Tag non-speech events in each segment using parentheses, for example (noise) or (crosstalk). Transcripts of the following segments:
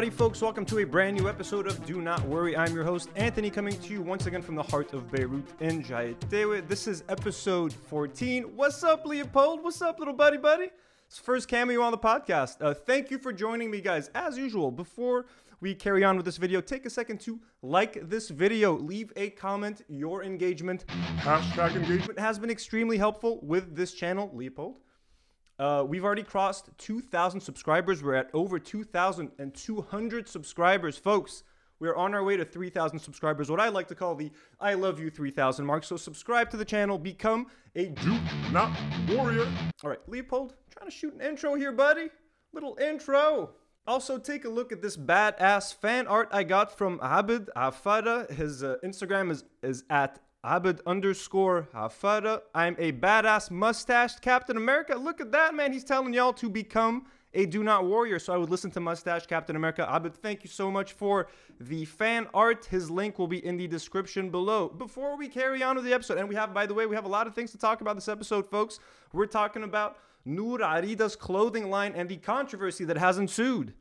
Howdy, folks. Welcome to a brand new episode of Do Not Worry. I'm your host, Anthony, coming to you once again from the heart of Beirut in Jeitawi. This is episode 14. What's up, Leopold? What's up, little buddy, buddy? It's first cameo on the podcast. Uh, thank you for joining me, guys. As usual, before we carry on with this video, take a second to like this video, leave a comment. Your engagement, hashtag engagement, has been extremely helpful with this channel, Leopold. Uh, we've already crossed 2,000 subscribers. We're at over 2,200 subscribers, folks. We're on our way to 3,000 subscribers, what I like to call the I love you 3,000 mark. So subscribe to the channel, become a do not warrior. All right, Leopold, trying to shoot an intro here, buddy. Little intro. Also, take a look at this badass fan art I got from Abid Afada. His uh, Instagram is, is at Abid underscore Hafada. I'm a badass mustached Captain America. Look at that, man. He's telling y'all to become a do not warrior. So I would listen to Mustache Captain America. Abid, thank you so much for the fan art. His link will be in the description below. Before we carry on with the episode, and we have, by the way, we have a lot of things to talk about this episode, folks. We're talking about Noor Arida's clothing line and the controversy that has ensued.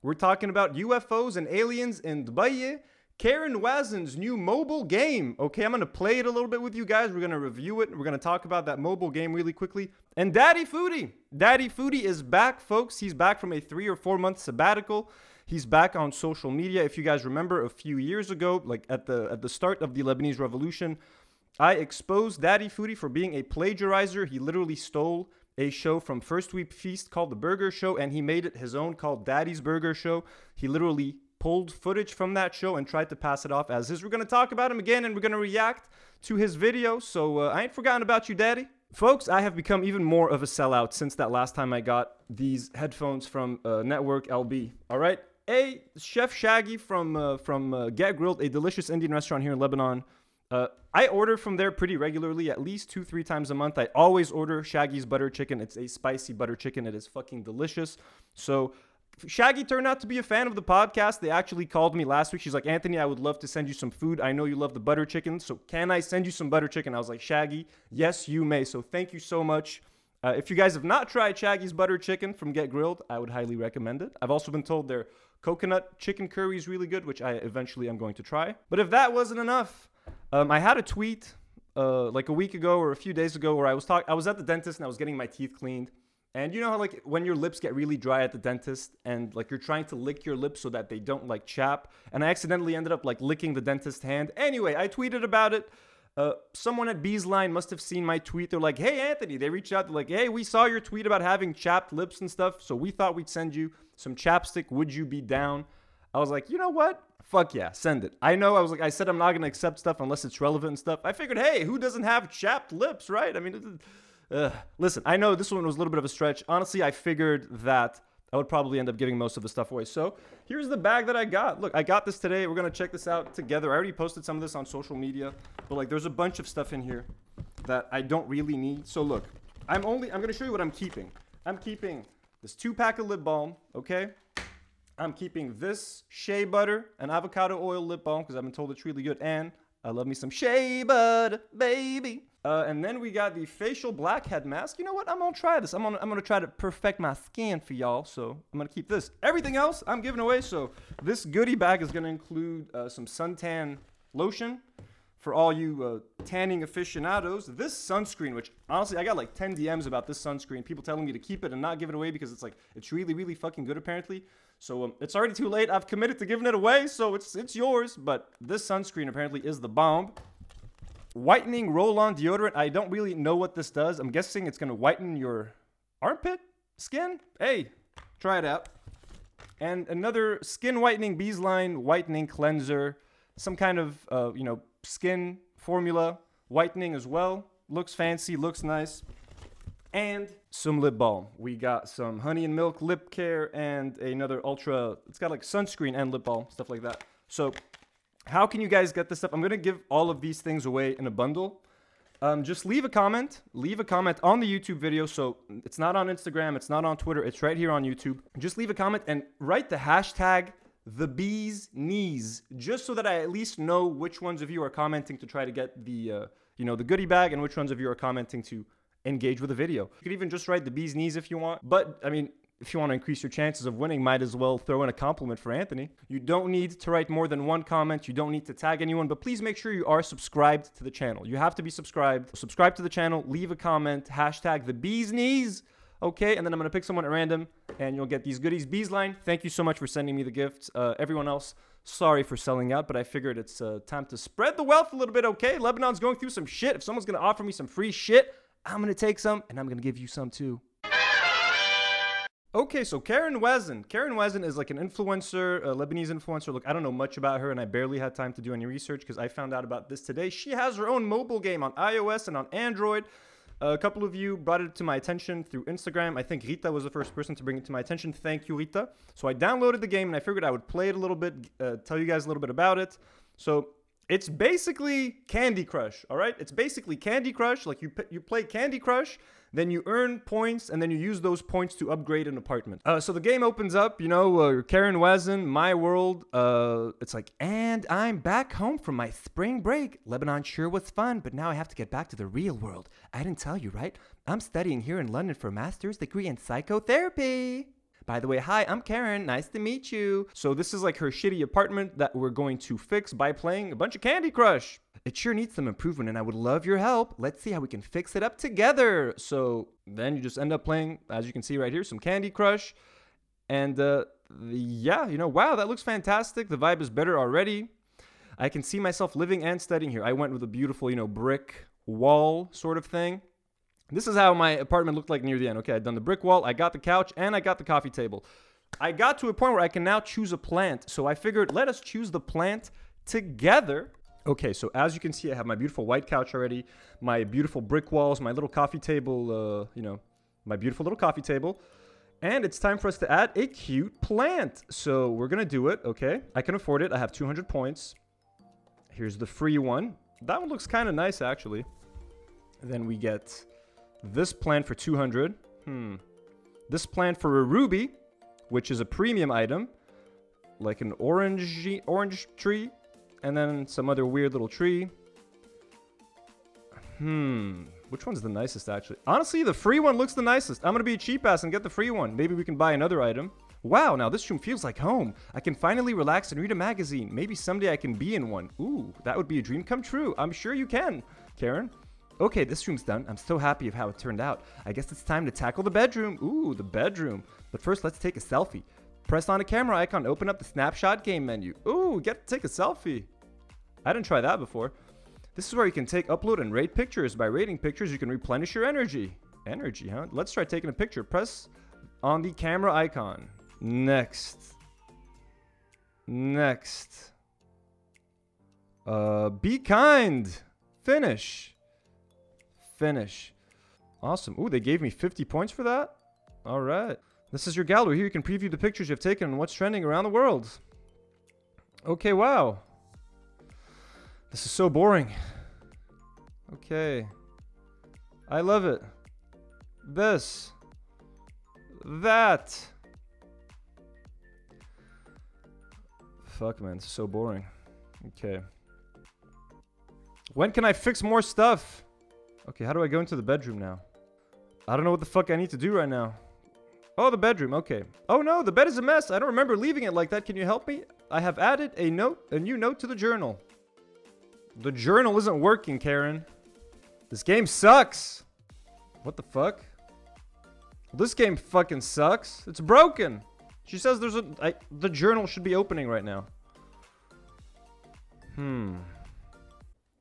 We're talking about UFOs and aliens in Dubai Karen Wazen's new mobile game. Okay, I'm gonna play it a little bit with you guys. We're gonna review it. We're gonna talk about that mobile game really quickly. And Daddy Foodie. Daddy Foodie is back, folks. He's back from a three or four month sabbatical. He's back on social media. If you guys remember a few years ago, like at the at the start of the Lebanese Revolution, I exposed Daddy Foodie for being a plagiarizer. He literally stole a show from First We Feast called The Burger Show, and he made it his own called Daddy's Burger Show. He literally pulled footage from that show and tried to pass it off as his. We're going to talk about him again and we're going to react to his video. So uh, I ain't forgotten about you, Daddy. Folks, I have become even more of a sellout since that last time I got these headphones from uh, Network LB. All right. A Chef Shaggy from uh, from uh, Get Grilled, a delicious Indian restaurant here in Lebanon. Uh, I order from there pretty regularly, at least two, three times a month. I always order Shaggy's butter chicken. It's a spicy butter chicken. It is fucking delicious. So Shaggy turned out to be a fan of the podcast. They actually called me last week. She's like, Anthony, I would love to send you some food. I know you love the butter chicken. So can I send you some butter chicken? I was like, Shaggy, yes, you may. So thank you so much. Uh, if you guys have not tried Shaggy's butter chicken from Get Grilled, I would highly recommend it. I've also been told their coconut chicken curry is really good, which I eventually am going to try. But if that wasn't enough, um, I had a tweet uh, like a week ago or a few days ago where I was talking. I was at the dentist and I was getting my teeth cleaned. And you know how like when your lips get really dry at the dentist and like you're trying to lick your lips so that they don't like chap. And I accidentally ended up like licking the dentist's hand. Anyway, I tweeted about it. Uh, someone at Beesline must have seen my tweet. They're like, "Hey Anthony," they reached out. They're like, "Hey, we saw your tweet about having chapped lips and stuff, so we thought we'd send you some chapstick. Would you be down?" I was like, "You know what? Fuck yeah, send it." I know I was like, I said I'm not gonna accept stuff unless it's relevant and stuff. I figured, hey, who doesn't have chapped lips, right? I mean. Uh, listen, I know this one was a little bit of a stretch. Honestly, I figured that I would probably end up giving most of the stuff away. So here's the bag that I got. Look, I got this today. We're gonna check this out together. I already posted some of this on social media, but like there's a bunch of stuff in here that I don't really need. So look, I'm only I'm gonna show you what I'm keeping. I'm keeping this two pack of lip balm, okay? I'm keeping this shea butter and avocado oil lip balm because I've been told it's really good, and I love me some shea butter, baby. Uh, and then we got the facial blackhead mask. You know what? I'm gonna try this. I'm gonna I'm gonna try to perfect my skin for y'all. So I'm gonna keep this. Everything else I'm giving away. So this goodie bag is gonna include uh, some suntan lotion for all you uh, tanning aficionados. This sunscreen, which honestly I got like 10 DMs about this sunscreen. People telling me to keep it and not give it away because it's like it's really really fucking good apparently. So um, it's already too late. I've committed to giving it away, so it's it's yours. But this sunscreen apparently is the bomb. Whitening roll-on deodorant. I don't really know what this does. I'm guessing it's gonna whiten your armpit skin. Hey, try it out. And another skin whitening Beesline whitening cleanser. Some kind of uh, you know skin formula whitening as well. Looks fancy. Looks nice. And some lip balm. We got some honey and milk lip care and another ultra. It's got like sunscreen and lip balm stuff like that. So how can you guys get this stuff? I'm gonna give all of these things away in a bundle. Um, just leave a comment. Leave a comment on the YouTube video. So it's not on Instagram. It's not on Twitter. It's right here on YouTube. Just leave a comment and write the hashtag the bees knees, just so that I at least know which ones of you are commenting to try to get the uh, you know the goodie bag and which ones of you are commenting to engage with the video. You could even just write the bees knees if you want. But I mean, if you want to increase your chances of winning, might as well throw in a compliment for Anthony. You don't need to write more than one comment. You don't need to tag anyone, but please make sure you are subscribed to the channel. You have to be subscribed. Subscribe to the channel, leave a comment, hashtag the bee's knees. Okay, and then I'm gonna pick someone at random, and you'll get these goodies. Beesline, thank you so much for sending me the gifts. Uh, everyone else, sorry for selling out, but I figured it's uh, time to spread the wealth a little bit. Okay, Lebanon's going through some shit. If someone's gonna offer me some free shit, I'm gonna take some, and I'm gonna give you some too. Okay, so Karen Wazen. Karen Wazen is like an influencer, a Lebanese influencer. Look, I don't know much about her, and I barely had time to do any research because I found out about this today. She has her own mobile game on iOS and on Android. a couple of you brought it to my attention through Instagram. I think Rita was the first person to bring it to my attention. Thank you, Rita. So I downloaded the game and I figured I would play it a little bit, uh, tell you guys a little bit about it. So it's basically Candy Crush, all right? It's basically Candy Crush. Like you, you play Candy Crush, then you earn points, and then you use those points to upgrade an apartment. Uh, so the game opens up, you know, uh, Karen Wazen, My World. Uh, it's like, and I'm back home from my spring break. Lebanon sure was fun, but now I have to get back to the real world. I didn't tell you, right? I'm studying here in London for a master's degree in psychotherapy. By the way, hi, I'm Karen. Nice to meet you. So, this is like her shitty apartment that we're going to fix by playing a bunch of Candy Crush. It sure needs some improvement and I would love your help. Let's see how we can fix it up together. So, then you just end up playing, as you can see right here, some Candy Crush. And uh, yeah, you know, wow, that looks fantastic. The vibe is better already. I can see myself living and studying here. I went with a beautiful, you know, brick wall sort of thing. This is how my apartment looked like near the end. Okay, I'd done the brick wall, I got the couch, and I got the coffee table. I got to a point where I can now choose a plant. So I figured, let us choose the plant together. Okay, so as you can see, I have my beautiful white couch already, my beautiful brick walls, my little coffee table, uh, you know, my beautiful little coffee table. And it's time for us to add a cute plant. So we're gonna do it, okay? I can afford it. I have 200 points. Here's the free one. That one looks kind of nice, actually. Then we get this plant for 200. Hmm. This plant for a ruby, which is a premium item, like an orange orange tree, and then some other weird little tree. Hmm. Which one's the nicest, actually? Honestly, the free one looks the nicest. I'm gonna be a cheap ass and get the free one. Maybe we can buy another item. Wow, now this room feels like home. I can finally relax and read a magazine. Maybe someday I can be in one. Ooh, that would be a dream come true. I'm sure you can, Karen. Okay, this room's done. I'm so happy of how it turned out. I guess it's time to tackle the bedroom. Ooh, the bedroom. But first, let's take a selfie. Press on a camera icon, open up the snapshot game menu. Ooh, get to take a selfie. I didn't try that before. This is where you can take, upload, and rate pictures. By rating pictures, you can replenish your energy. Energy, huh? Let's try taking a picture. Press on the camera icon. Next. Next. Uh, be kind. Finish. Finish. Awesome. Ooh, they gave me 50 points for that? All right. This is your gallery. Here you can preview the pictures you've taken and what's trending around the world. Okay, wow. This is so boring. Okay. I love it. This. That. Fuck, man. Is so boring. Okay. When can I fix more stuff? Okay, how do I go into the bedroom now? I don't know what the fuck I need to do right now. Oh, the bedroom. Okay. Oh no, the bed is a mess. I don't remember leaving it like that. Can you help me? I have added a note, a new note to the journal. The journal isn't working, Karen. This game sucks. What the fuck? This game fucking sucks. It's broken. She says there's a I, the journal should be opening right now. Hmm.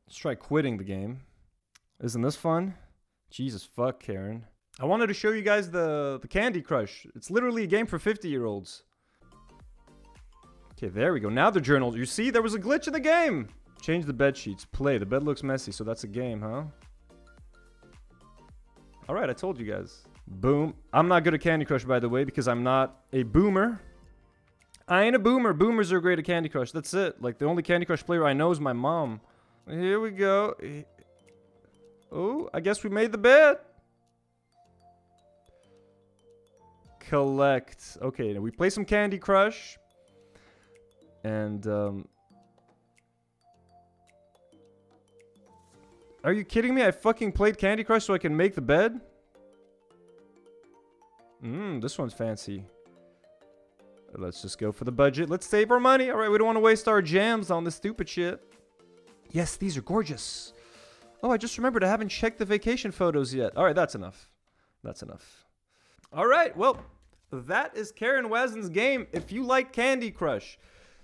Let's try quitting the game. Isn't this fun? Jesus fuck, Karen. I wanted to show you guys the the Candy Crush. It's literally a game for 50 year olds. Okay, there we go. Now the journal. You see, there was a glitch in the game. Change the bed sheets. Play. The bed looks messy, so that's a game, huh? All right, I told you guys. Boom. I'm not good at Candy Crush, by the way, because I'm not a boomer. I ain't a boomer. Boomers are great at Candy Crush. That's it. Like, the only Candy Crush player I know is my mom. Here we go. Oh, I guess we made the bed. Collect. Okay, now we play some Candy Crush. And, um... Are you kidding me? I fucking played Candy Crush so I can make the bed? Mmm, This one's fancy. Let's just go for the budget. Let's save our money. All right, we don't want to waste our jams on this stupid shit. Yes, these are gorgeous. Oh, I just remembered I haven't checked the vacation photos yet. All right, that's enough. That's enough. All right, well, that is Karen Wazen's game. If you like Candy Crush,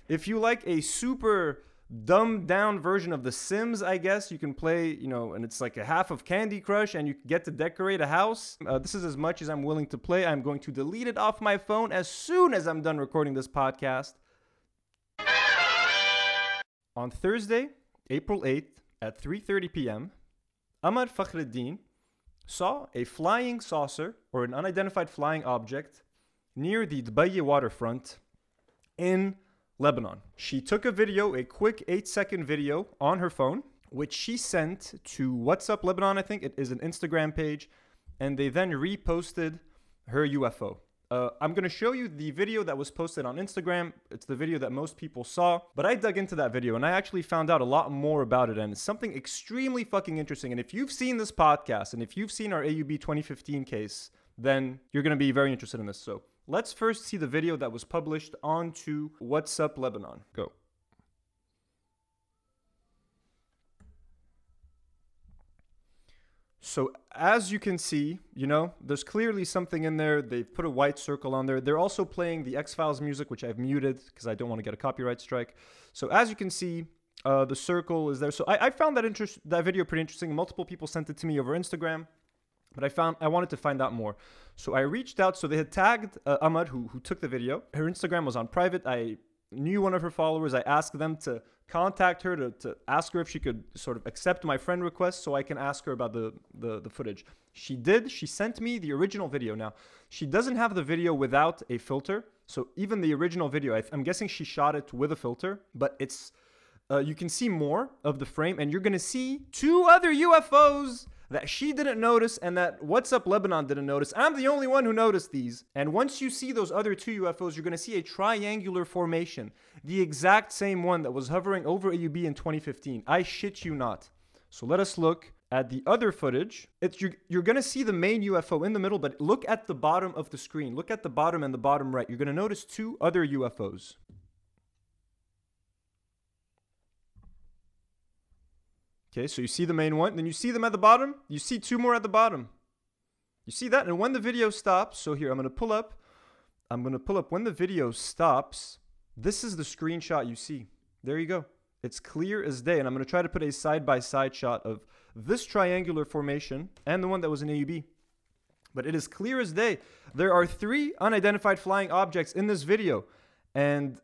if you like a super dumbed down version of The Sims, I guess you can play, you know, and it's like a half of Candy Crush and you get to decorate a house. Uh, this is as much as I'm willing to play. I'm going to delete it off my phone as soon as I'm done recording this podcast. On Thursday, April 8th at 3:30 p.m., Ahmad Fakhreddin saw a flying saucer or an unidentified flying object near the Dbayeh waterfront in Lebanon. She took a video, a quick eight second video on her phone, which she sent to What's Up Lebanon, I think it is an Instagram page, and they then reposted her UFO. Uh, I'm going to show you the video that was posted on Instagram. It's the video that most people saw, but I dug into that video and I actually found out a lot more about it. And it's something extremely fucking interesting. And if you've seen this podcast and if you've seen our AUB 2015 case, then you're going to be very interested in this. So Let's first see the video that was published onto What's Up Lebanon. Go. So as you can see, you know, there's clearly something in there. They've put a white circle on there. They're also playing the X-Files music, which I've muted because I don't want to get a copyright strike. So as you can see, uh, the circle is there. So I, I found that interest that video pretty interesting. Multiple people sent it to me over Instagram. But I found I wanted to find out more. So I reached out. So they had tagged uh, Ahmad, who, who took the video. Her Instagram was on private. I knew one of her followers. I asked them to contact her to, to ask her if she could sort of accept my friend request so I can ask her about the, the, the footage. She did. She sent me the original video. Now, she doesn't have the video without a filter. So even the original video, I, am guessing she shot it with a filter, but it's. Uh, you can see more of the frame, and you're gonna see two other UFOs that she didn't notice and that What's Up Lebanon didn't notice. I'm the only one who noticed these. And once you see those other two UFOs, you're going to see a triangular formation, the exact same one that was hovering over AUB in 2015. I shit you not. So let us look at the other footage. It's you're, you're going to see the main UFO in the middle, but look at the bottom of the screen. Look at the bottom and the bottom right. You're going to notice two other UFOs. Okay, so you see the main one, then you see them at the bottom. You see two more at the bottom. You see that? And when the video stops, so here, I'm going to pull up. I'm going to pull up when the video stops. This is the screenshot you see. There you go. It's clear as day. And I'm going to try to put a side by side shot of this triangular formation and the one that was in AUB. But it is clear as day. There are three unidentified flying objects in this video. And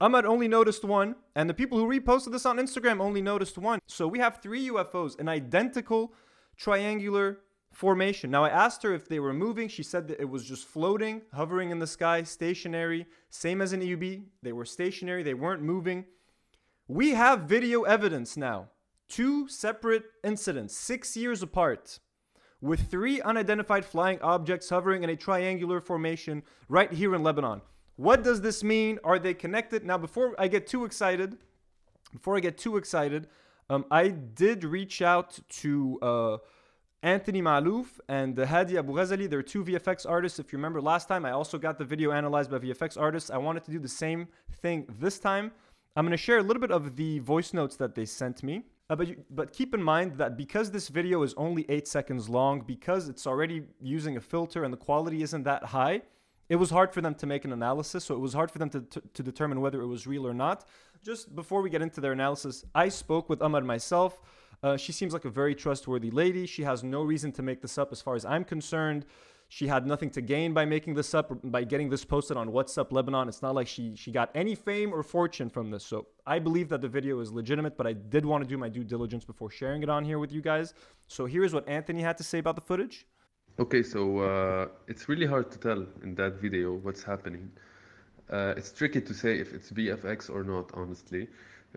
Ahmad only noticed one, and the people who reposted this on Instagram only noticed one. So we have three UFOs, an identical triangular formation. Now, I asked her if they were moving. She said that it was just floating, hovering in the sky, stationary, same as an AUB. They were stationary, they weren't moving. We have video evidence now. Two separate incidents, six years apart, with three unidentified flying objects hovering in a triangular formation right here in Lebanon. What does this mean? Are they connected? Now, before I get too excited, before I get too excited, um, I did reach out to uh, Anthony Malouf and Hadi Abu Ghazali. They're two VFX artists. If you remember last time, I also got the video analyzed by VFX artists. I wanted to do the same thing this time. I'm going to share a little bit of the voice notes that they sent me. Uh, but, you, but keep in mind that because this video is only eight seconds long, because it's already using a filter and the quality isn't that high, it was hard for them to make an analysis, so it was hard for them to, to, to, determine whether it was real or not. Just before we get into their analysis, I spoke with Ahmad myself. Uh, she seems like a very trustworthy lady. She has no reason to make this up as far as I'm concerned. She had nothing to gain by making this up, by getting this posted on What's Up Lebanon. It's not like she, she got any fame or fortune from this. So I believe that the video is legitimate, but I did want to do my due diligence before sharing it on here with you guys. So here's what Anthony had to say about the footage. Okay, so uh, it's really hard to tell in that video what's happening. Uh, it's tricky to say if it's VFX or not, honestly.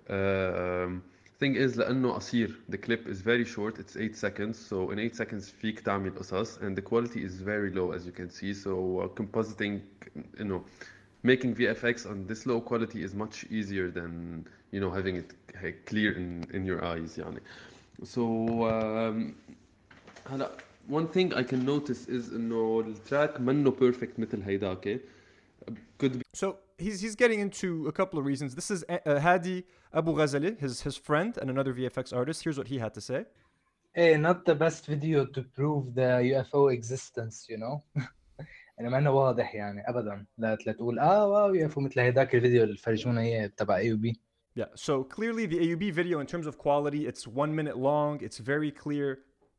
Um, thing is لأنه قصير the clip is very short it's 8 seconds so in 8 seconds فيك تعمل قصص and the quality is very low as you can see so uh, compositing you know making VFX on this low quality is much easier than you know having it clear in in your eyes يعني so um, هلا one thing I can notice is إنه التراك منه perfect مثل هيداك. Could be So he's he's getting into a couple of reasons. This is uh, Hadi Abu Ghazali, his his friend and another VFX artist. Here's what he had to say. Hey, not the best video to prove the UFO existence, you know. (laughs) يعني ما انه واضح يعني ابدا لا لا تقول اه واو يو اف او مثل هيداك الفيديو اللي فرجونا اياه تبع اي بي Yeah. So clearly the AUB video in terms of quality, it's one minute long. It's very clear.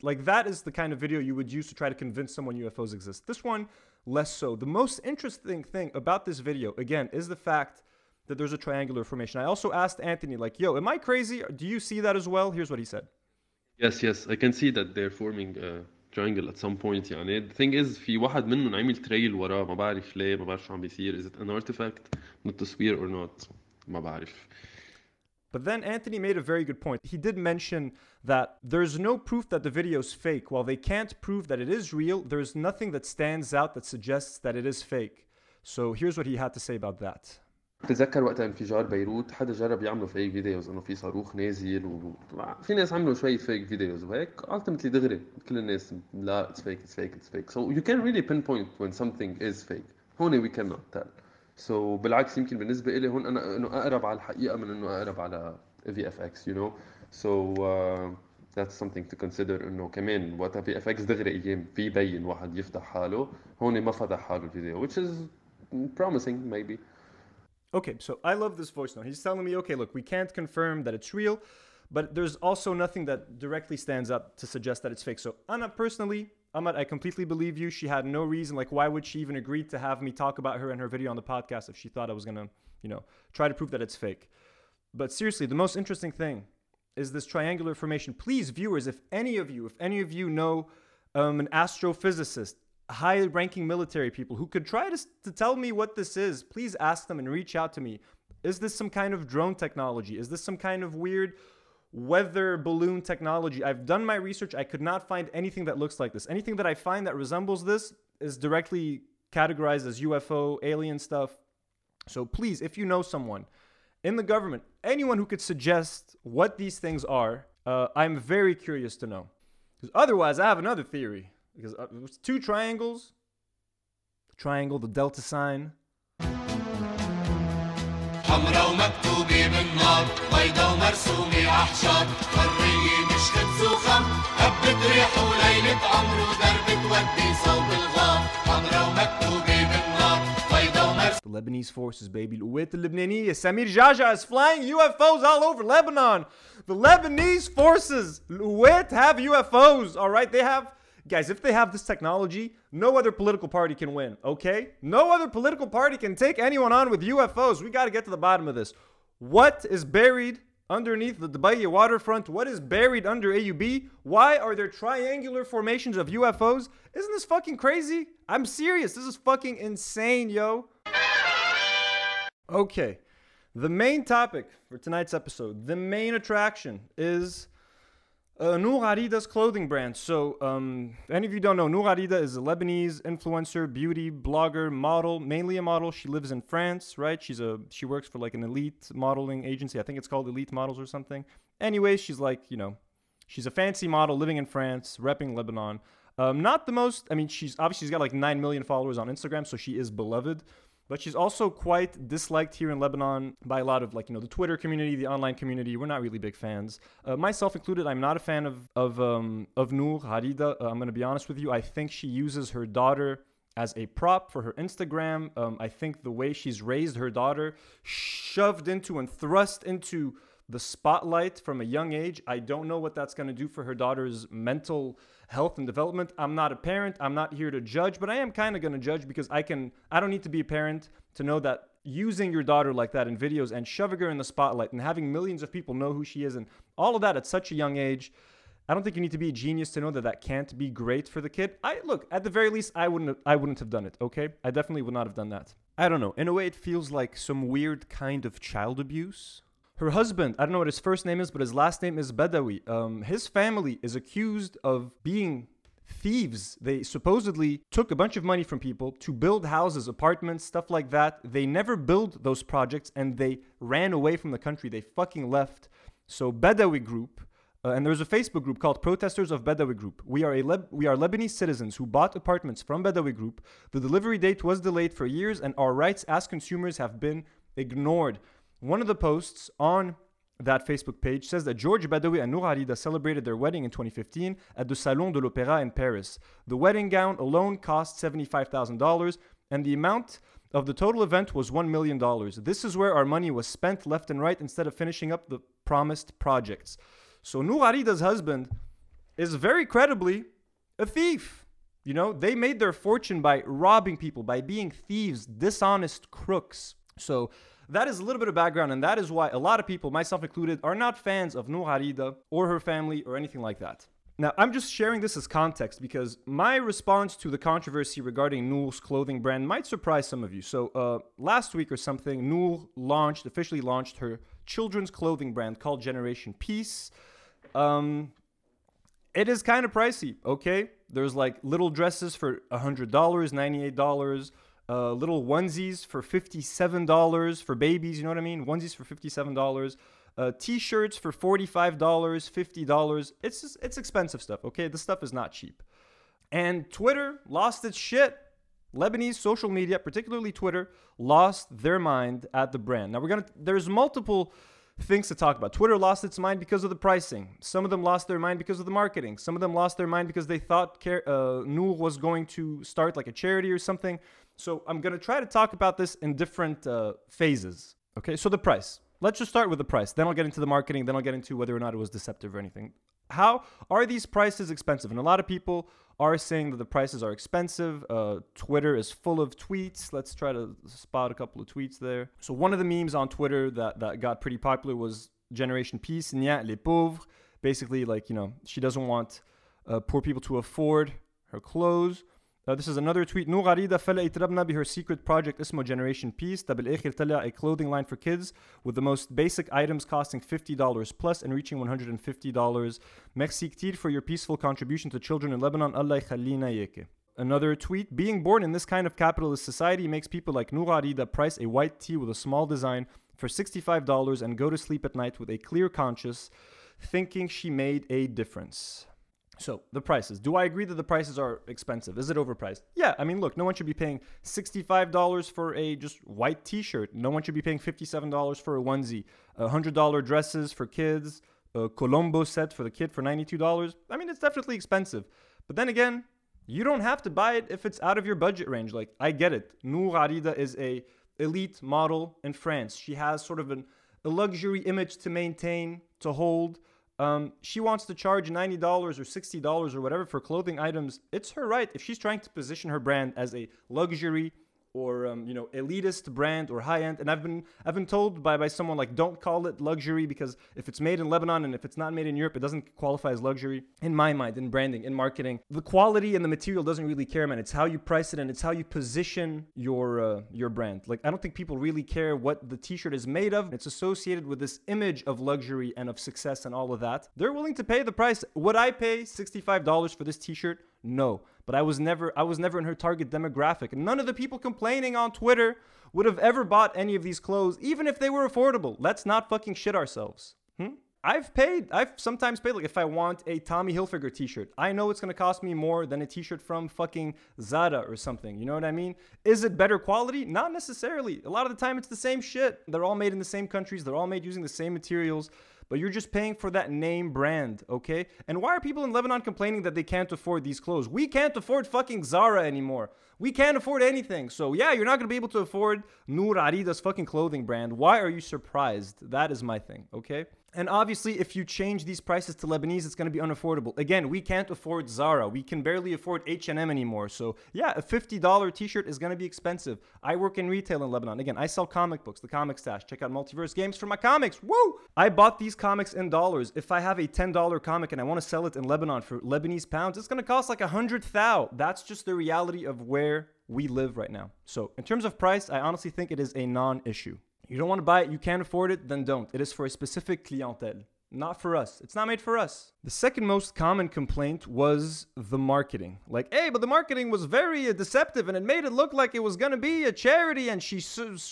Like that is the kind of video you would use to try to convince someone UFOs exist. This one, less so. The most interesting thing about this video, again, is the fact that there's a triangular formation. I also asked Anthony, like, yo, am I crazy? Do you see that as well? Here's what he said. Yes, yes, I can see that they're forming a triangle at some point يعني the thing is في واحد منهم عمل تريل وراه ما بعرف ليه ما بعرف شو عم بيصير is it an artifact من التصوير or not ما بعرف But then Anthony made a very good point. He did mention that there's no proof that the video is fake. While they can't prove that it is real, there's nothing that stands out that suggests that it is fake. So here's what he had to say about that. بتذكر وقت انفجار بيروت حدا جرب يعملوا فيك فيديوز انه في صاروخ نازل وفي ناس عملوا شوية فيك فيديوز وهيك ultimately دغري كل الناس لا it's fake it's fake it's fake so you can really pinpoint when something is fake هون we cannot tell so بالعكس يمكن بالنسبة إلي هون أنا إنه أقرب على الحقيقة من إنه أقرب على VFX you know so uh, that's something to consider إنه كمان وقت VFX دغري أيام في يبين واحد يفتح حاله هون ما فتح حاله الفيديو which is promising maybe Okay, so I love this voice note. He's telling me, okay, look, we can't confirm that it's real, but there's also nothing that directly stands up to suggest that it's fake. So Anna, personally, Ahmad, I completely believe you. She had no reason. Like, why would she even agree to have me talk about her in her video on the podcast if she thought I was gonna, you know, try to prove that it's fake? But seriously, the most interesting thing is this triangular formation. Please, viewers, if any of you, if any of you know um, an astrophysicist, high ranking military people who could try to, to tell me what this is, please ask them and reach out to me. Is this some kind of drone technology? Is this some kind of weird weather balloon technology? I've done my research. I could not find anything that looks like this. Anything that I find that resembles this is directly categorized as UFO, alien stuff. So please, if you know someone in the government, anyone who could suggest what these things are, uh, I'm very curious to know. Because otherwise, I have another theory because uh, it was two triangles the triangle the delta sign حمرا ومكتوبة بالنار بيضا ومرسومة أحجار حرية مش خبز وخم هبت ريح وليلة عمر ودرب تودي صوب الغار حمرا ومكتوبة بالنار بيضا ومرسومة The Lebanese forces, baby. With the Lebanese, Samir Geagea is flying UFOs all over Lebanon. The Lebanese forces, with have UFOs. All right, they have guys, if they have this technology, no other political party can win, okay? No other political party can take anyone on with UFOs. We got to get to the bottom of this. What is buried underneath the Dbayeh waterfront? What is buried under AUB? Why are there triangular formations of UFOs? Isn't this fucking crazy? I'm serious. This is fucking insane, yo. Okay, the main topic for tonight's episode, the main attraction is uh, Noor Arida's clothing brand. So, um, any of you don't know, Noor Arida is a Lebanese influencer, beauty blogger, model, mainly a model. She lives in France, right? She's a she works for like an elite modeling agency. I think it's called Elite Models or something. Anyway, she's like you know, she's a fancy model living in France, repping Lebanon. Um, not the most. I mean, she's obviously she's got like nine million followers on Instagram, so she is beloved but she's also quite disliked here in Lebanon by a lot of like you know the Twitter community, the online community. We're not really big fans, uh, myself included. I'm not a fan of of um, of Noor Arida. Uh, I'm gonna be honest with you. I think she uses her daughter as a prop for her Instagram. Um, I think the way she's raised her daughter, shoved into and thrust into the spotlight from a young age. I don't know what that's going to do for her daughter's mental health and development. I'm not a parent. I'm not here to judge, but I am kind of going to judge because I can I don't need to be a parent to know that using your daughter like that in videos and shoving her in the spotlight and having millions of people know who she is and all of that at such a young age I don't think you need to be a genius to know that that can't be great for the kid. I look at the very least, I wouldn't, I wouldn't have done it. Okay, I definitely would not have done that. I don't know. In a way, it feels like some weird kind of child abuse. Her husband, I don't know what his first name is, but his last name is Badawi. Um, his family is accused of being thieves. They supposedly took a bunch of money from people to build houses, apartments, stuff like that. They never built those projects and they ran away from the country. They fucking left. So Badawi Group Uh, and there's a Facebook group called Protesters of Badawi Group. We are a Leb- we are Lebanese citizens who bought apartments from Badawi Group. The delivery date was delayed for years, and our rights as consumers have been ignored. One of the posts on that Facebook page says that George Badawi and Noor Arida celebrated their wedding in 2015 at the Salon de l'Opéra in Paris. The wedding gown alone cost $75,000, and the amount of the total event was $1 million. This is where our money was spent left and right instead of finishing up the promised projects. So Noor Arida's husband is very credibly a thief. You know, they made their fortune by robbing people, by being thieves, dishonest crooks. So that is a little bit of background, and that is why a lot of people, myself included, are not fans of Noor Arida or her family or anything like that. Now, I'm just sharing this as context because my response to the controversy regarding Noor's clothing brand might surprise some of you. So, uh, last week or something, Noor launched, officially launched her children's clothing brand called Generation Peace. Um, it is kind of pricey, okay? There's like little dresses for $100, $98, uh, little onesies for $57 for babies, you know what I mean? Onesies for $57. Uh, t-shirts for $45, $50. It's just, it's expensive stuff, okay? This stuff is not cheap. And Twitter lost its shit. Lebanese social media, particularly Twitter, lost their mind at the brand. Now we're gonna there's multiple things to talk about. Twitter lost its mind because of the pricing. Some of them lost their mind because of the marketing. Some of them lost their mind because they thought uh, was going to start like a charity or something. So I'm going to try to talk about this in different uh, phases. Okay, so the price. Let's just start with the price. Then I'll get into the marketing. Then I'll get into whether or not it was deceptive or anything. How are these prices expensive? And a lot of people are saying that the prices are expensive. Uh, Twitter is full of tweets. Let's try to spot a couple of tweets there. So one of the memes on Twitter that, that got pretty popular was Generation Peace, Nya les pauvres. Basically, like, you know, she doesn't want uh, poor people to afford her clothes. Uh, this is another tweet. نور غريدة فلا يتربنا به her secret project اسمه Generation Peace. ده بالآخر طلع a clothing line for kids with the most basic items costing $50 plus and reaching $150. Merci كتير for your peaceful contribution to children in Lebanon. الله يخلينا ياكي. Another tweet Being born in this kind of capitalist society makes people like Noor Arida price a white tea with a small design for $65 and go to sleep at night with a clear conscience, thinking she made a difference. So the prices. Do I agree that the prices are expensive? Is it overpriced? Yeah. I mean, look, no one should be paying $65 for a just white t-shirt. No one should be paying $57 for a onesie. $100 dresses for kids. A Colombo set for the kid for $92. I mean, it's definitely expensive. But then again, you don't have to buy it if it's out of your budget range. Like, I get it. Noor Arida is a elite model in France. She has sort of an, a luxury image to maintain, to hold. Um, she wants to charge $90 or $60 or whatever for clothing items. It's her right. If she's trying to position her brand as a luxury or um, you know elitist brand or high end. And i've been i've been told by by someone like don't call it luxury because if it's made in lebanon and if it's not made in europe it doesn't qualify as luxury in my mind in branding in marketing. The quality and the material doesn't really care man. It's how you price it and it's how you position your uh, your brand. Like i don't think people really care what the t-shirt is made of. It's associated with this image of luxury and of success and all of that. They're willing to pay the price. Would i pay $65 for this t-shirt no, but I was never I was never in her target demographic. None of the people complaining on Twitter would have ever bought any of these clothes, even if they were affordable. Let's not fucking shit ourselves. Hmm? I've paid. I've sometimes paid. Like if I want a Tommy Hilfiger T-shirt, I know it's gonna cost me more than a T-shirt from fucking Zara or something. You know what I mean? Is it better quality? Not necessarily. A lot of the time, it's the same shit. They're all made in the same countries. They're all made using the same materials but you're just paying for that name brand, okay? And why are people in Lebanon complaining that they can't afford these clothes? We can't afford fucking Zara anymore. We can't afford anything. So, yeah, you're not gonna be able to afford Noor Arida's fucking clothing brand. Why are you surprised? That is my thing, okay? And obviously, if you change these prices to Lebanese, it's going to be unaffordable. Again, we can't afford Zara. We can barely afford H&M anymore. So, yeah, a $50 t-shirt is going to be expensive. I work in retail in Lebanon. Again, I sell comic books, the comic stash. Check out Multiverse Games for my comics. Woo! I bought these comics in dollars. If I have a $10 comic and I want to sell it in Lebanon for Lebanese pounds, it's going to cost like a 100 thou. That's just the reality of where we live right now. So, in terms of price, I honestly think it is a non-issue. You don't want to buy it, you can't afford it, then don't. It is for a specific clientele, not for us. It's not made for us. The second most common complaint was the marketing. Like, hey, but the marketing was very deceptive and it made it look like it was going to be a charity and she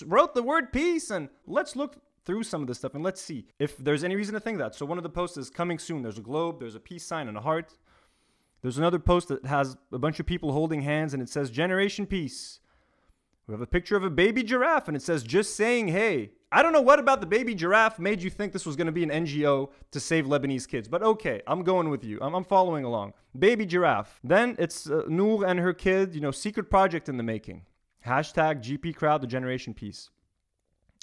wrote the word peace and let's look through some of this stuff and let's see if there's any reason to think that. So one of the posts is coming soon. There's a globe, there's a peace sign and a heart. There's another post that has a bunch of people holding hands and it says Generation Peace. We have a picture of a baby giraffe and it says just saying hey. I don't know what about the baby giraffe made you think this was going to be an NGO to save Lebanese kids, but okay, I'm going with you. I'm, I'm following along. Baby giraffe. Then it's uh, Noor and her kid, you know, secret project in the making. Hashtag GP crowd, the generation peace.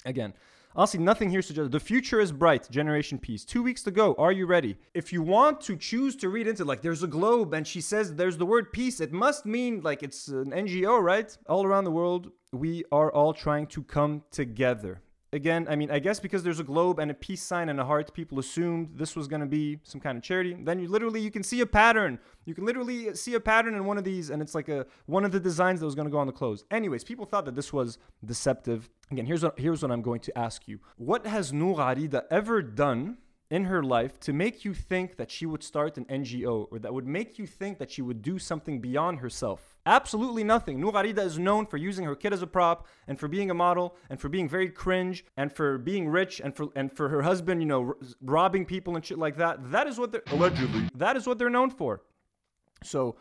Again, honestly, nothing here suggests the future is bright. Generation peace. Two weeks to go. Are you ready? If you want to choose to read into like there's a globe and she says there's the word peace, it must mean like it's an NGO, right? All around the world, we are all trying to come together again, I mean, I guess because there's a globe and a peace sign and a heart, people assumed this was going to be some kind of charity. Then you literally you can see a pattern. You can literally see a pattern in one of these, and it's like a one of the designs that was going to go on the clothes. Anyways, people thought that this was deceptive. Again, here's what here's what I'm going to ask you: What has Noor Arida ever done? in her life to make you think that she would start an NGO or that would make you think that she would do something beyond herself. Absolutely nothing. Noor Arida is known for using her kid as a prop and for being a model and for being very cringe and for being rich and for and for her husband, you know, r- robbing people and shit like that. That is what they're allegedly. That is what they're known for. So,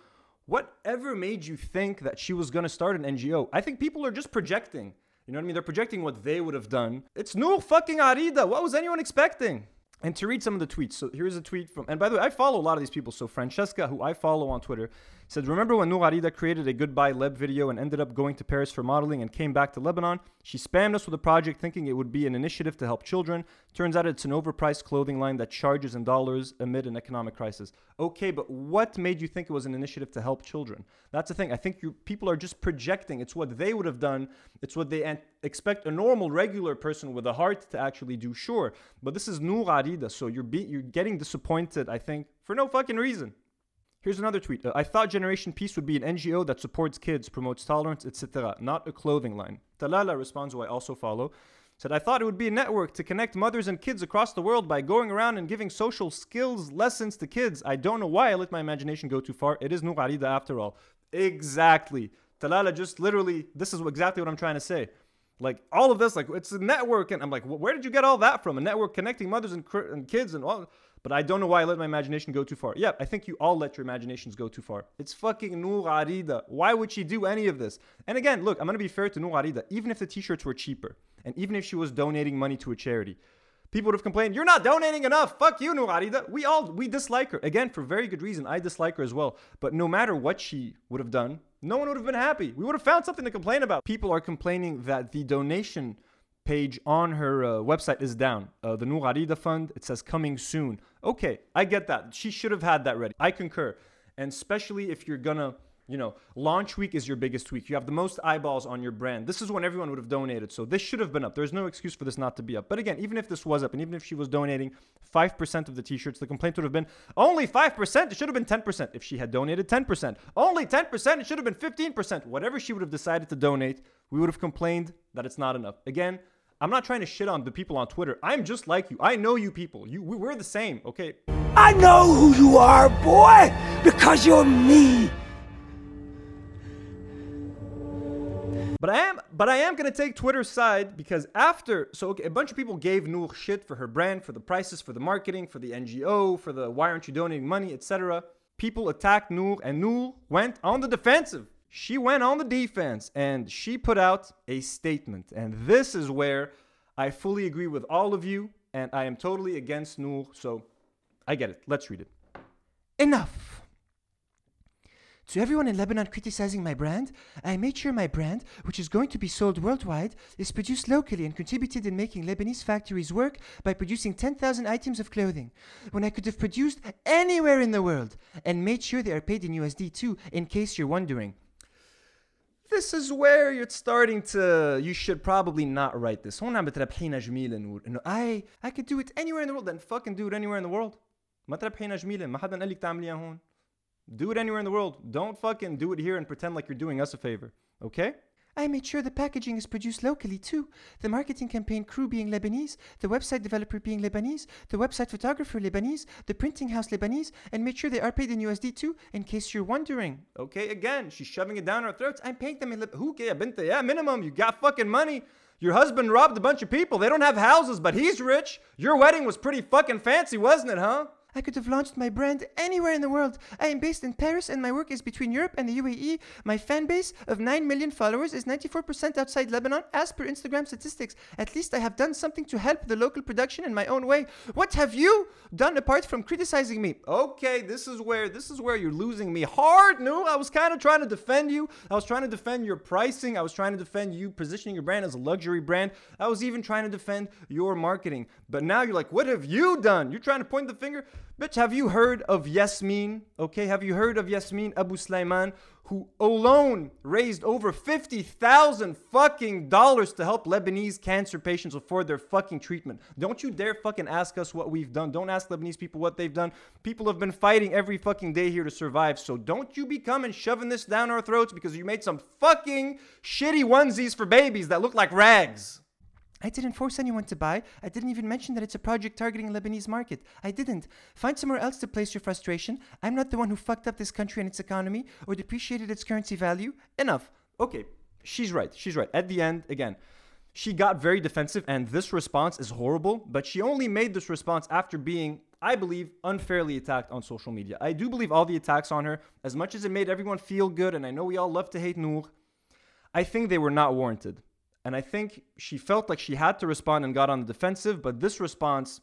whatever made you think that she was going to start an NGO? I think people are just projecting. You know what I mean? They're projecting what they would have done. It's Noor fucking Arida. What was anyone expecting? And to read some of the tweets, so here's a tweet from, and by the way, I follow a lot of these people. So Francesca, who I follow on Twitter, said, Remember when Noor Arida created a goodbye Leb video and ended up going to Paris for modeling and came back to Lebanon? She spammed us with a project thinking it would be an initiative to help children. Turns out it's an overpriced clothing line that charges in dollars amid an economic crisis. Okay, but what made you think it was an initiative to help children? That's the thing. I think you, people are just projecting. It's what they would have done, it's what they an- expect a normal, regular person with a heart to actually do, sure. But this is Noor Arida, so you're, be- you're getting disappointed, I think, for no fucking reason. Here's another tweet. Uh, I thought Generation Peace would be an NGO that supports kids, promotes tolerance, etc., not a clothing line. Talala responds, who I also follow, said, I thought it would be a network to connect mothers and kids across the world by going around and giving social skills lessons to kids. I don't know why I let my imagination go too far. It is Noor Arida after all. Exactly. Talala just literally, this is exactly what I'm trying to say. Like all of this, like it's a network, and I'm like, where did you get all that from? A network connecting mothers and, and kids and all but I don't know why I let my imagination go too far. Yeah, I think you all let your imaginations go too far. It's fucking Noor Arida. Why would she do any of this? And again, look, I'm gonna be fair to Noor Arida. Even if the t-shirts were cheaper, and even if she was donating money to a charity, people would have complained, "You're not donating enough." Fuck you, Noor Arida. We all we dislike her again for very good reason. I dislike her as well. But no matter what she would have done, no one would have been happy. We would have found something to complain about. People are complaining that the donation page on her uh, website is down. Uh, the Noor Arida Fund, it says coming soon. Okay, I get that. She should have had that ready. I concur. And especially if you're gonna, you know, launch week is your biggest week. You have the most eyeballs on your brand. This is when everyone would have donated. So this should have been up. There's no excuse for this not to be up. But again, even if this was up and even if she was donating 5% of the t shirts, the complaint would have been only 5%. It should have been 10%. If she had donated 10%, only 10%, it should have been 15%. Whatever she would have decided to donate, we would have complained that it's not enough. Again, I'm not trying to shit on the people on Twitter. I'm just like you. I know you people. You we're the same, okay? I know who you are, boy, because you're me. But I am but I am gonna take Twitter's side because after so okay, a bunch of people gave Noor shit for her brand, for the prices, for the marketing, for the NGO, for the why aren't you donating money, etc. People attacked Noor and Noor went on the defensive she went on the defense and she put out a statement. And this is where I fully agree with all of you, and I am totally against Noor. So I get it. Let's read it. Enough. To everyone in Lebanon criticizing my brand, I made sure my brand, which is going to be sold worldwide, is produced locally and contributed in making Lebanese factories work by producing 10,000 items of clothing, when I could have produced anywhere in the world, and made sure they are paid in USD too, in case you're wondering this is where you're starting to you should probably not write this هون عم بتربحينا جميلة نور انه I I could do it anywhere in the world then fucking do it anywhere in the world ما تربحينا جميلة ما حدا قال لك تعمليها هون do it anywhere in the world don't fucking do it here and pretend like you're doing us a favor okay I made sure the packaging is produced locally too. The marketing campaign crew being Lebanese, the website developer being Lebanese, the website photographer Lebanese, the printing house Lebanese, and made sure they are paid in USD too, in case you're wondering. Okay, again, she's shoving it down our throats. I'm paying them in Lib- Who care, binta? Yeah, minimum. You got fucking money. Your husband robbed a bunch of people. They don't have houses, but he's rich. Your wedding was pretty fucking fancy, wasn't it, huh? I could have launched my brand anywhere in the world. I am based in Paris and my work is between Europe and the UAE. My fan base of 9 million followers is 94% outside Lebanon, as per Instagram statistics. At least I have done something to help the local production in my own way. What have you done apart from criticizing me? Okay, this is where this is where you're losing me hard. No, I was kind of trying to defend you. I was trying to defend your pricing. I was trying to defend you positioning your brand as a luxury brand. I was even trying to defend your marketing. But now you're like, what have you done? You're trying to point the finger. Bitch, have you heard of Yasmin? Okay, have you heard of Yasmin Abu Sulaiman, who alone raised over 50,000 fucking dollars to help Lebanese cancer patients afford their fucking treatment? Don't you dare fucking ask us what we've done. Don't ask Lebanese people what they've done. People have been fighting every fucking day here to survive. So don't you be coming shoving this down our throats because you made some fucking shitty onesies for babies that look like rags. I didn't force anyone to buy. I didn't even mention that it's a project targeting Lebanese market. I didn't. Find somewhere else to place your frustration. I'm not the one who fucked up this country and its economy or depreciated its currency value. Enough. Okay, she's right. She's right. At the end, again, she got very defensive, and this response is horrible, but she only made this response after being, I believe, unfairly attacked on social media. I do believe all the attacks on her, as much as it made everyone feel good, and I know we all love to hate Noor, I think they were not warranted. And I think she felt like she had to respond and got on the defensive, but this response,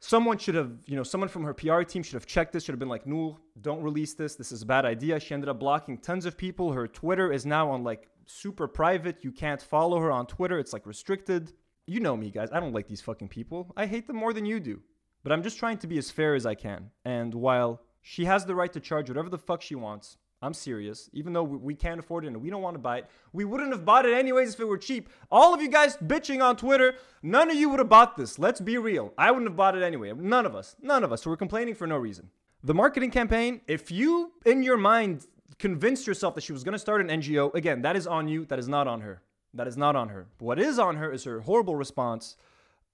someone should have, you know, someone from her PR team should have checked this, should have been like, Noor, don't release this. This is a bad idea. She ended up blocking tons of people. Her Twitter is now on like super private. You can't follow her on Twitter, it's like restricted. You know me, guys. I don't like these fucking people. I hate them more than you do. But I'm just trying to be as fair as I can. And while she has the right to charge whatever the fuck she wants, I'm serious. Even though we can't afford it and we don't want to buy it, we wouldn't have bought it anyways if it were cheap. All of you guys bitching on Twitter, none of you would have bought this. Let's be real. I wouldn't have bought it anyway. None of us. None of us. So we're complaining for no reason. The marketing campaign, if you in your mind convinced yourself that she was going to start an NGO, again, that is on you. That is not on her. That is not on her. What is on her is her horrible response.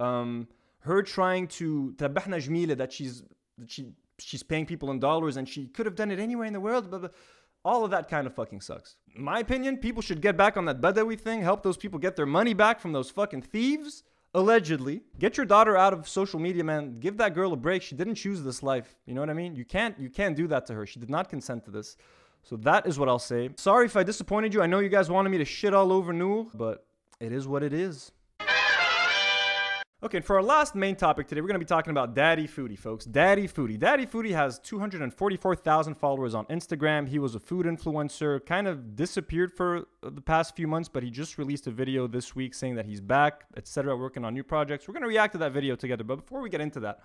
Um, her trying to that she's that she she's paying people in dollars and she could have done it anywhere in the world. Blah, blah all of that kind of fucking sucks. In my opinion, people should get back on that Badawi thing, help those people get their money back from those fucking thieves. Allegedly, get your daughter out of social media, man. Give that girl a break. She didn't choose this life. You know what I mean? You can't you can't do that to her. She did not consent to this. So that is what I'll say. Sorry if I disappointed you. I know you guys wanted me to shit all over Noor, but it is what it is. Okay, and for our last main topic today, we're going to be talking about Daddy Foodie, folks. Daddy Foodie. Daddy Foodie has 244,000 followers on Instagram. He was a food influencer, kind of disappeared for the past few months, but he just released a video this week saying that he's back, etc., working on new projects. We're going to react to that video together. But before we get into that,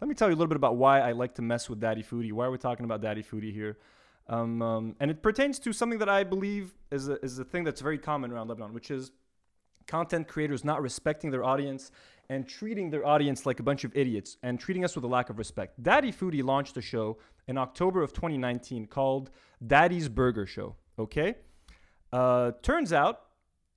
let me tell you a little bit about why I like to mess with Daddy Foodie. Why are we talking about Daddy Foodie here? Um, um, and it pertains to something that I believe is a, is a thing that's very common around Lebanon, which is content creators not respecting their audience and treating their audience like a bunch of idiots and treating us with a lack of respect. Daddy Foodie launched a show in October of 2019 called Daddy's Burger Show. Okay? Uh, turns out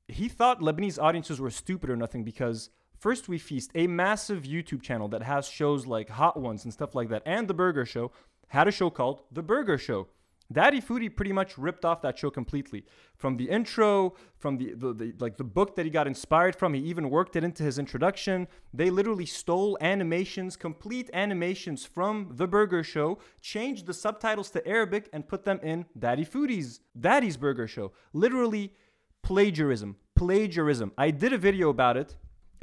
he thought Lebanese audiences were stupid or nothing because First We Feast, a massive YouTube channel that has shows like Hot Ones and stuff like that, and The Burger Show, had a show called The Burger Show. Daddy Foodie pretty much ripped off that show completely. From the intro, from the, the, the like the book that he got inspired from, he even worked it into his introduction. They literally stole animations, complete animations from The Burger Show, changed the subtitles to Arabic, and put them in Daddy Foodie's Daddy's Burger Show. Literally plagiarism. Plagiarism. I did a video about it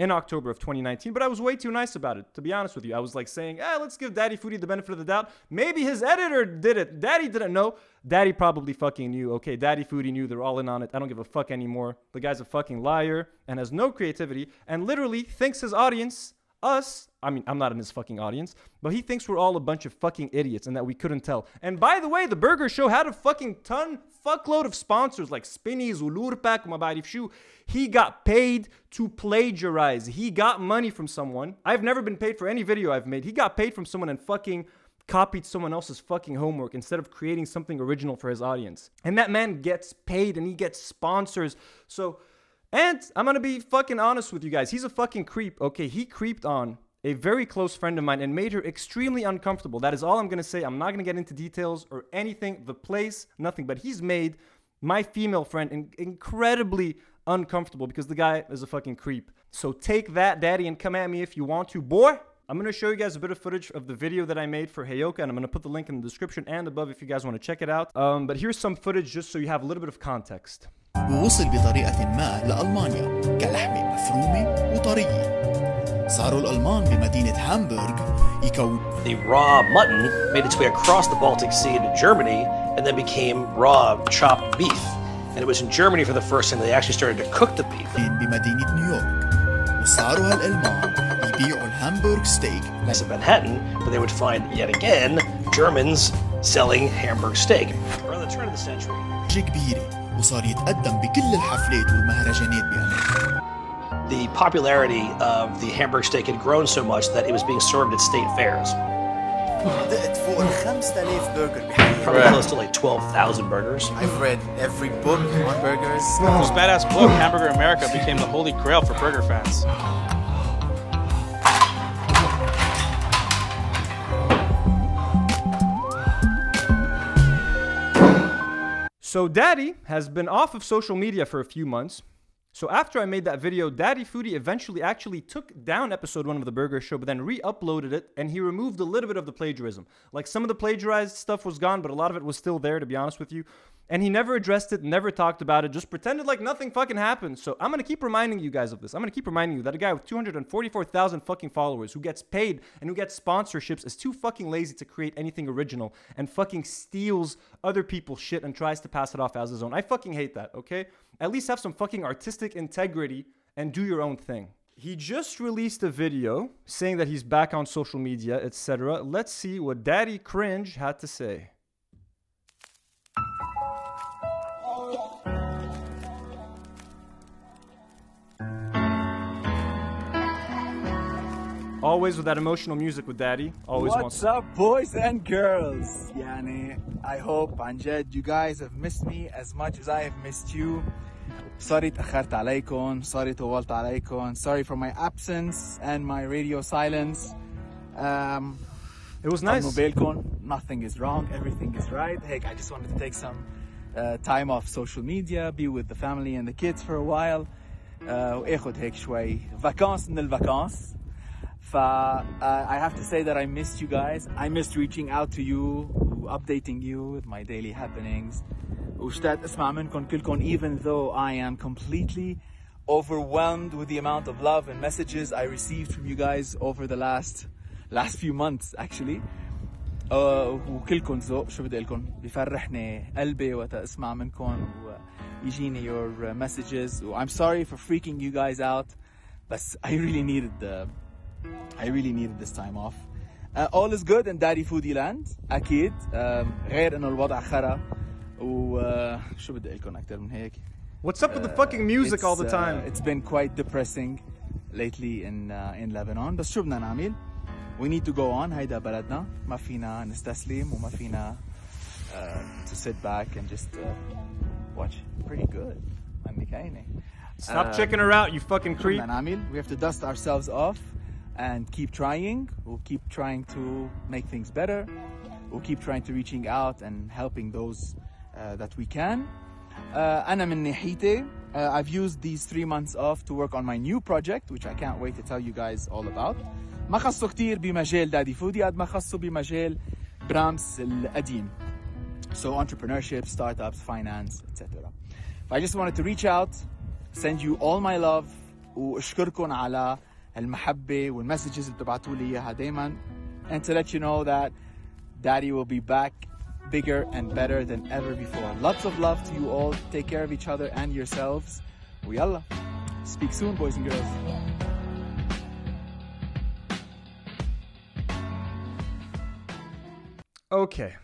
in October of 2019, but I was way too nice about it, to be honest with you. I was like saying, eh, let's give Daddy Foodie the benefit of the doubt. Maybe his editor did it. Daddy didn't know. Daddy probably fucking knew. Okay, Daddy Foodie knew they're all in on it. I don't give a fuck anymore. The guy's a fucking liar and has no creativity and literally thinks his audience, us, I mean, I'm not in his fucking audience, but he thinks we're all a bunch of fucking idiots and that we couldn't tell. And by the way, the Burger Show had a fucking ton, fuckload of sponsors like Spinneys, Ulurpak, Mabarif Shu. He got paid to plagiarize. He got money from someone. I've never been paid for any video I've made. He got paid from someone and fucking copied someone else's fucking homework instead of creating something original for his audience. And that man gets paid and he gets sponsors. So, and I'm gonna be fucking honest with you guys. He's a fucking creep. Okay, he creeped on a very close friend of mine and made her extremely uncomfortable. That is all I'm gonna say. I'm not gonna get into details or anything, the place, nothing. But he's made my female friend in- incredibly uncomfortable because the guy is a fucking creep. So take that, daddy, and come at me if you want to, boy. I'm gonna show you guys a bit of footage of the video that I made for Heyoka, and I'm gonna put the link in the description and above if you guys want to check it out. Um, but here's some footage just so you have a little bit of context. ووصل بطريقة ما لألمانيا كلحمة مفرومة وطرية صاروا الألمان بمدينة هامبورغ يكون The raw mutton made its way across the Baltic Sea into Germany and then became raw chopped beef. And it was in Germany for the first time they actually started to cook the beef. بمدينة نيويورك وصاروا هالألمان يبيعوا الهامبورغ ستيك As in Manhattan, but they would find yet again Germans selling Hamburg steak. Around the turn of the century, لهجة كبيرة وصار يتقدم بكل الحفلات والمهرجانات بأمريكا the popularity of the Hamburg steak had grown so much that it was being served at state fairs. Probably close to like 12,000 burgers. I've read every book on burgers. This badass book, Hamburger America, became the holy grail for burger fans. So, Daddy has been off of social media for a few months so after I made that video, Daddy Foodie eventually actually took down episode one of the Burger Show, but then re-uploaded it, and he removed a little bit of the plagiarism. Like some of the plagiarized stuff was gone, but a lot of it was still there, to be honest with you. And he never addressed it, never talked about it, just pretended like nothing fucking happened. So I'm gonna keep reminding you guys of this. I'm gonna keep reminding you that a guy with 244,000 fucking followers who gets paid and who gets sponsorships is too fucking lazy to create anything original and fucking steals other people's shit and tries to pass it off as his own. I fucking hate that, okay? At least have some fucking artistic integrity and do your own thing. He just released a video saying that he's back on social media, etc. Let's see what Daddy Cringe had to say. Always with that emotional music with Daddy. Always What's wants. up, boys and girls? Yani, I hope عن جد you guys have missed me as much as I have missed you. Sorry تأخرت عليكم. Sorry طولت عليكم. Sorry for my absence and my radio silence. Um, It was طمنوا nice. بالكم. Nothing is wrong. Everything is right. Hey, I just wanted to take some uh, time off social media, be with the family and the kids for a while. Uh, واخد هيك شوي vacances من الفاكانس. ف uh, I have to say that I missed you guys. I missed reaching out to you, updating you with my daily happenings. واشتقت اسمع منكم كلكم even though I am completely overwhelmed with the amount of love and messages I received from you guys over the last last few months actually. Uh, وكلكم ذوق شو بدي لكم بفرحني قلبي وقت اسمع منكم ويجيني your messages. I'm sorry for freaking you guys out, but I really needed the I really needed this time off. Uh, all is good in Daddy Foodie Land أكيد um, غير إنه الوضع خرا وشو بدي لكم أكثر من هيك. What's up with the fucking music It's, all the uh, time? it's been quite depressing lately in uh, in Lebanon بس شو بدنا نعمل؟ We need to go on هيدا بلدنا ما فينا نستسلم وما فينا uh, to sit back and just uh, watch pretty good مني كاينة. Stop Um, checking her out, you fucking شو creep. بدنا نعمل؟ We have to dust ourselves off and keep trying. We'll keep trying to make things better. We'll keep trying to reaching out and helping those uh, that we can. Uh, أنا من ناحيتي uh, I've used these three months off to work on my new project which I can't wait to tell you guys all about. ما خصه كتير بمجال دادي فودي قد ما خصه بمجال برامس القديم. So entrepreneurship, startups, finance, etc. I just wanted to reach out, send you all my love واشكركم على المحبة والمسجز اللي بتبعتوا لي اياها دايما and to let you know that daddy will be back bigger and better than ever before. Lots of love to you all. Take care of each other and yourselves. ويلا. Speak soon boys and girls. Okay.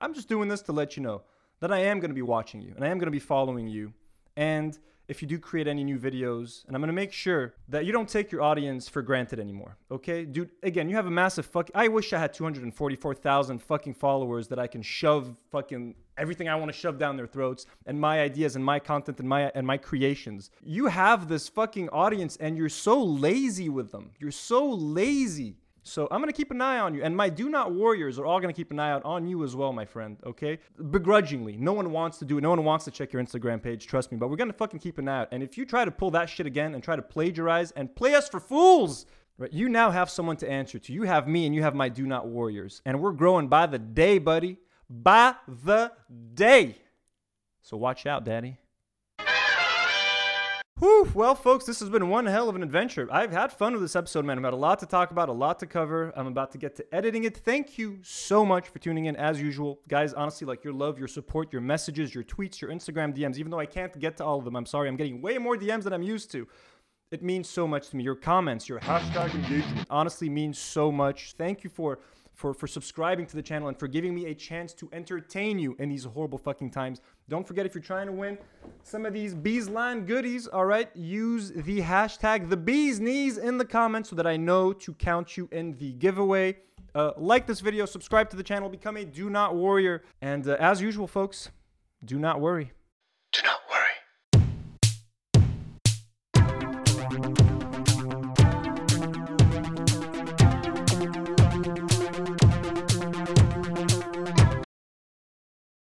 I'm just doing this to let you know that I am going to be watching you and I am going to be following you. And if you do create any new videos, and I'm to make sure that you don't take your audience for granted anymore. Okay? Dude, again, you have a massive fuck. I wish I had 244,000 fucking followers that I can shove fucking everything I want to shove down their throats and my ideas and my content and my and my creations. You have this fucking audience and you're so lazy with them. You're so lazy. So I'm gonna keep an eye on you, and my do not warriors are all gonna keep an eye out on you as well, my friend. Okay, begrudgingly. No one wants to do it. No one wants to check your Instagram page. Trust me. But we're gonna fucking keep an eye out. And if you try to pull that shit again and try to plagiarize and play us for fools, right? You now have someone to answer to. You have me, and you have my do not warriors, and we're growing by the day, buddy. By the day. So watch out, daddy. Whew, well, folks, this has been one hell of an adventure. I've had fun with this episode, man. I've got a lot to talk about, a lot to cover. I'm about to get to editing it. Thank you so much for tuning in, as usual. Guys, honestly, like your love, your support, your messages, your tweets, your Instagram DMs, even though I can't get to all of them, I'm sorry, I'm getting way more DMs than I'm used to. It means so much to me. Your comments, your hashtag engagement honestly means so much. Thank you for for, for subscribing to the channel and for giving me a chance to entertain you in these horrible fucking times. Don't forget if you're trying to win some of these Beesline goodies, all right, use the hashtag the Bees Knees in the comments so that I know to count you in the giveaway. Uh, like this video, subscribe to the channel, become a Do Not Warrior, and uh, as usual, folks, do not worry.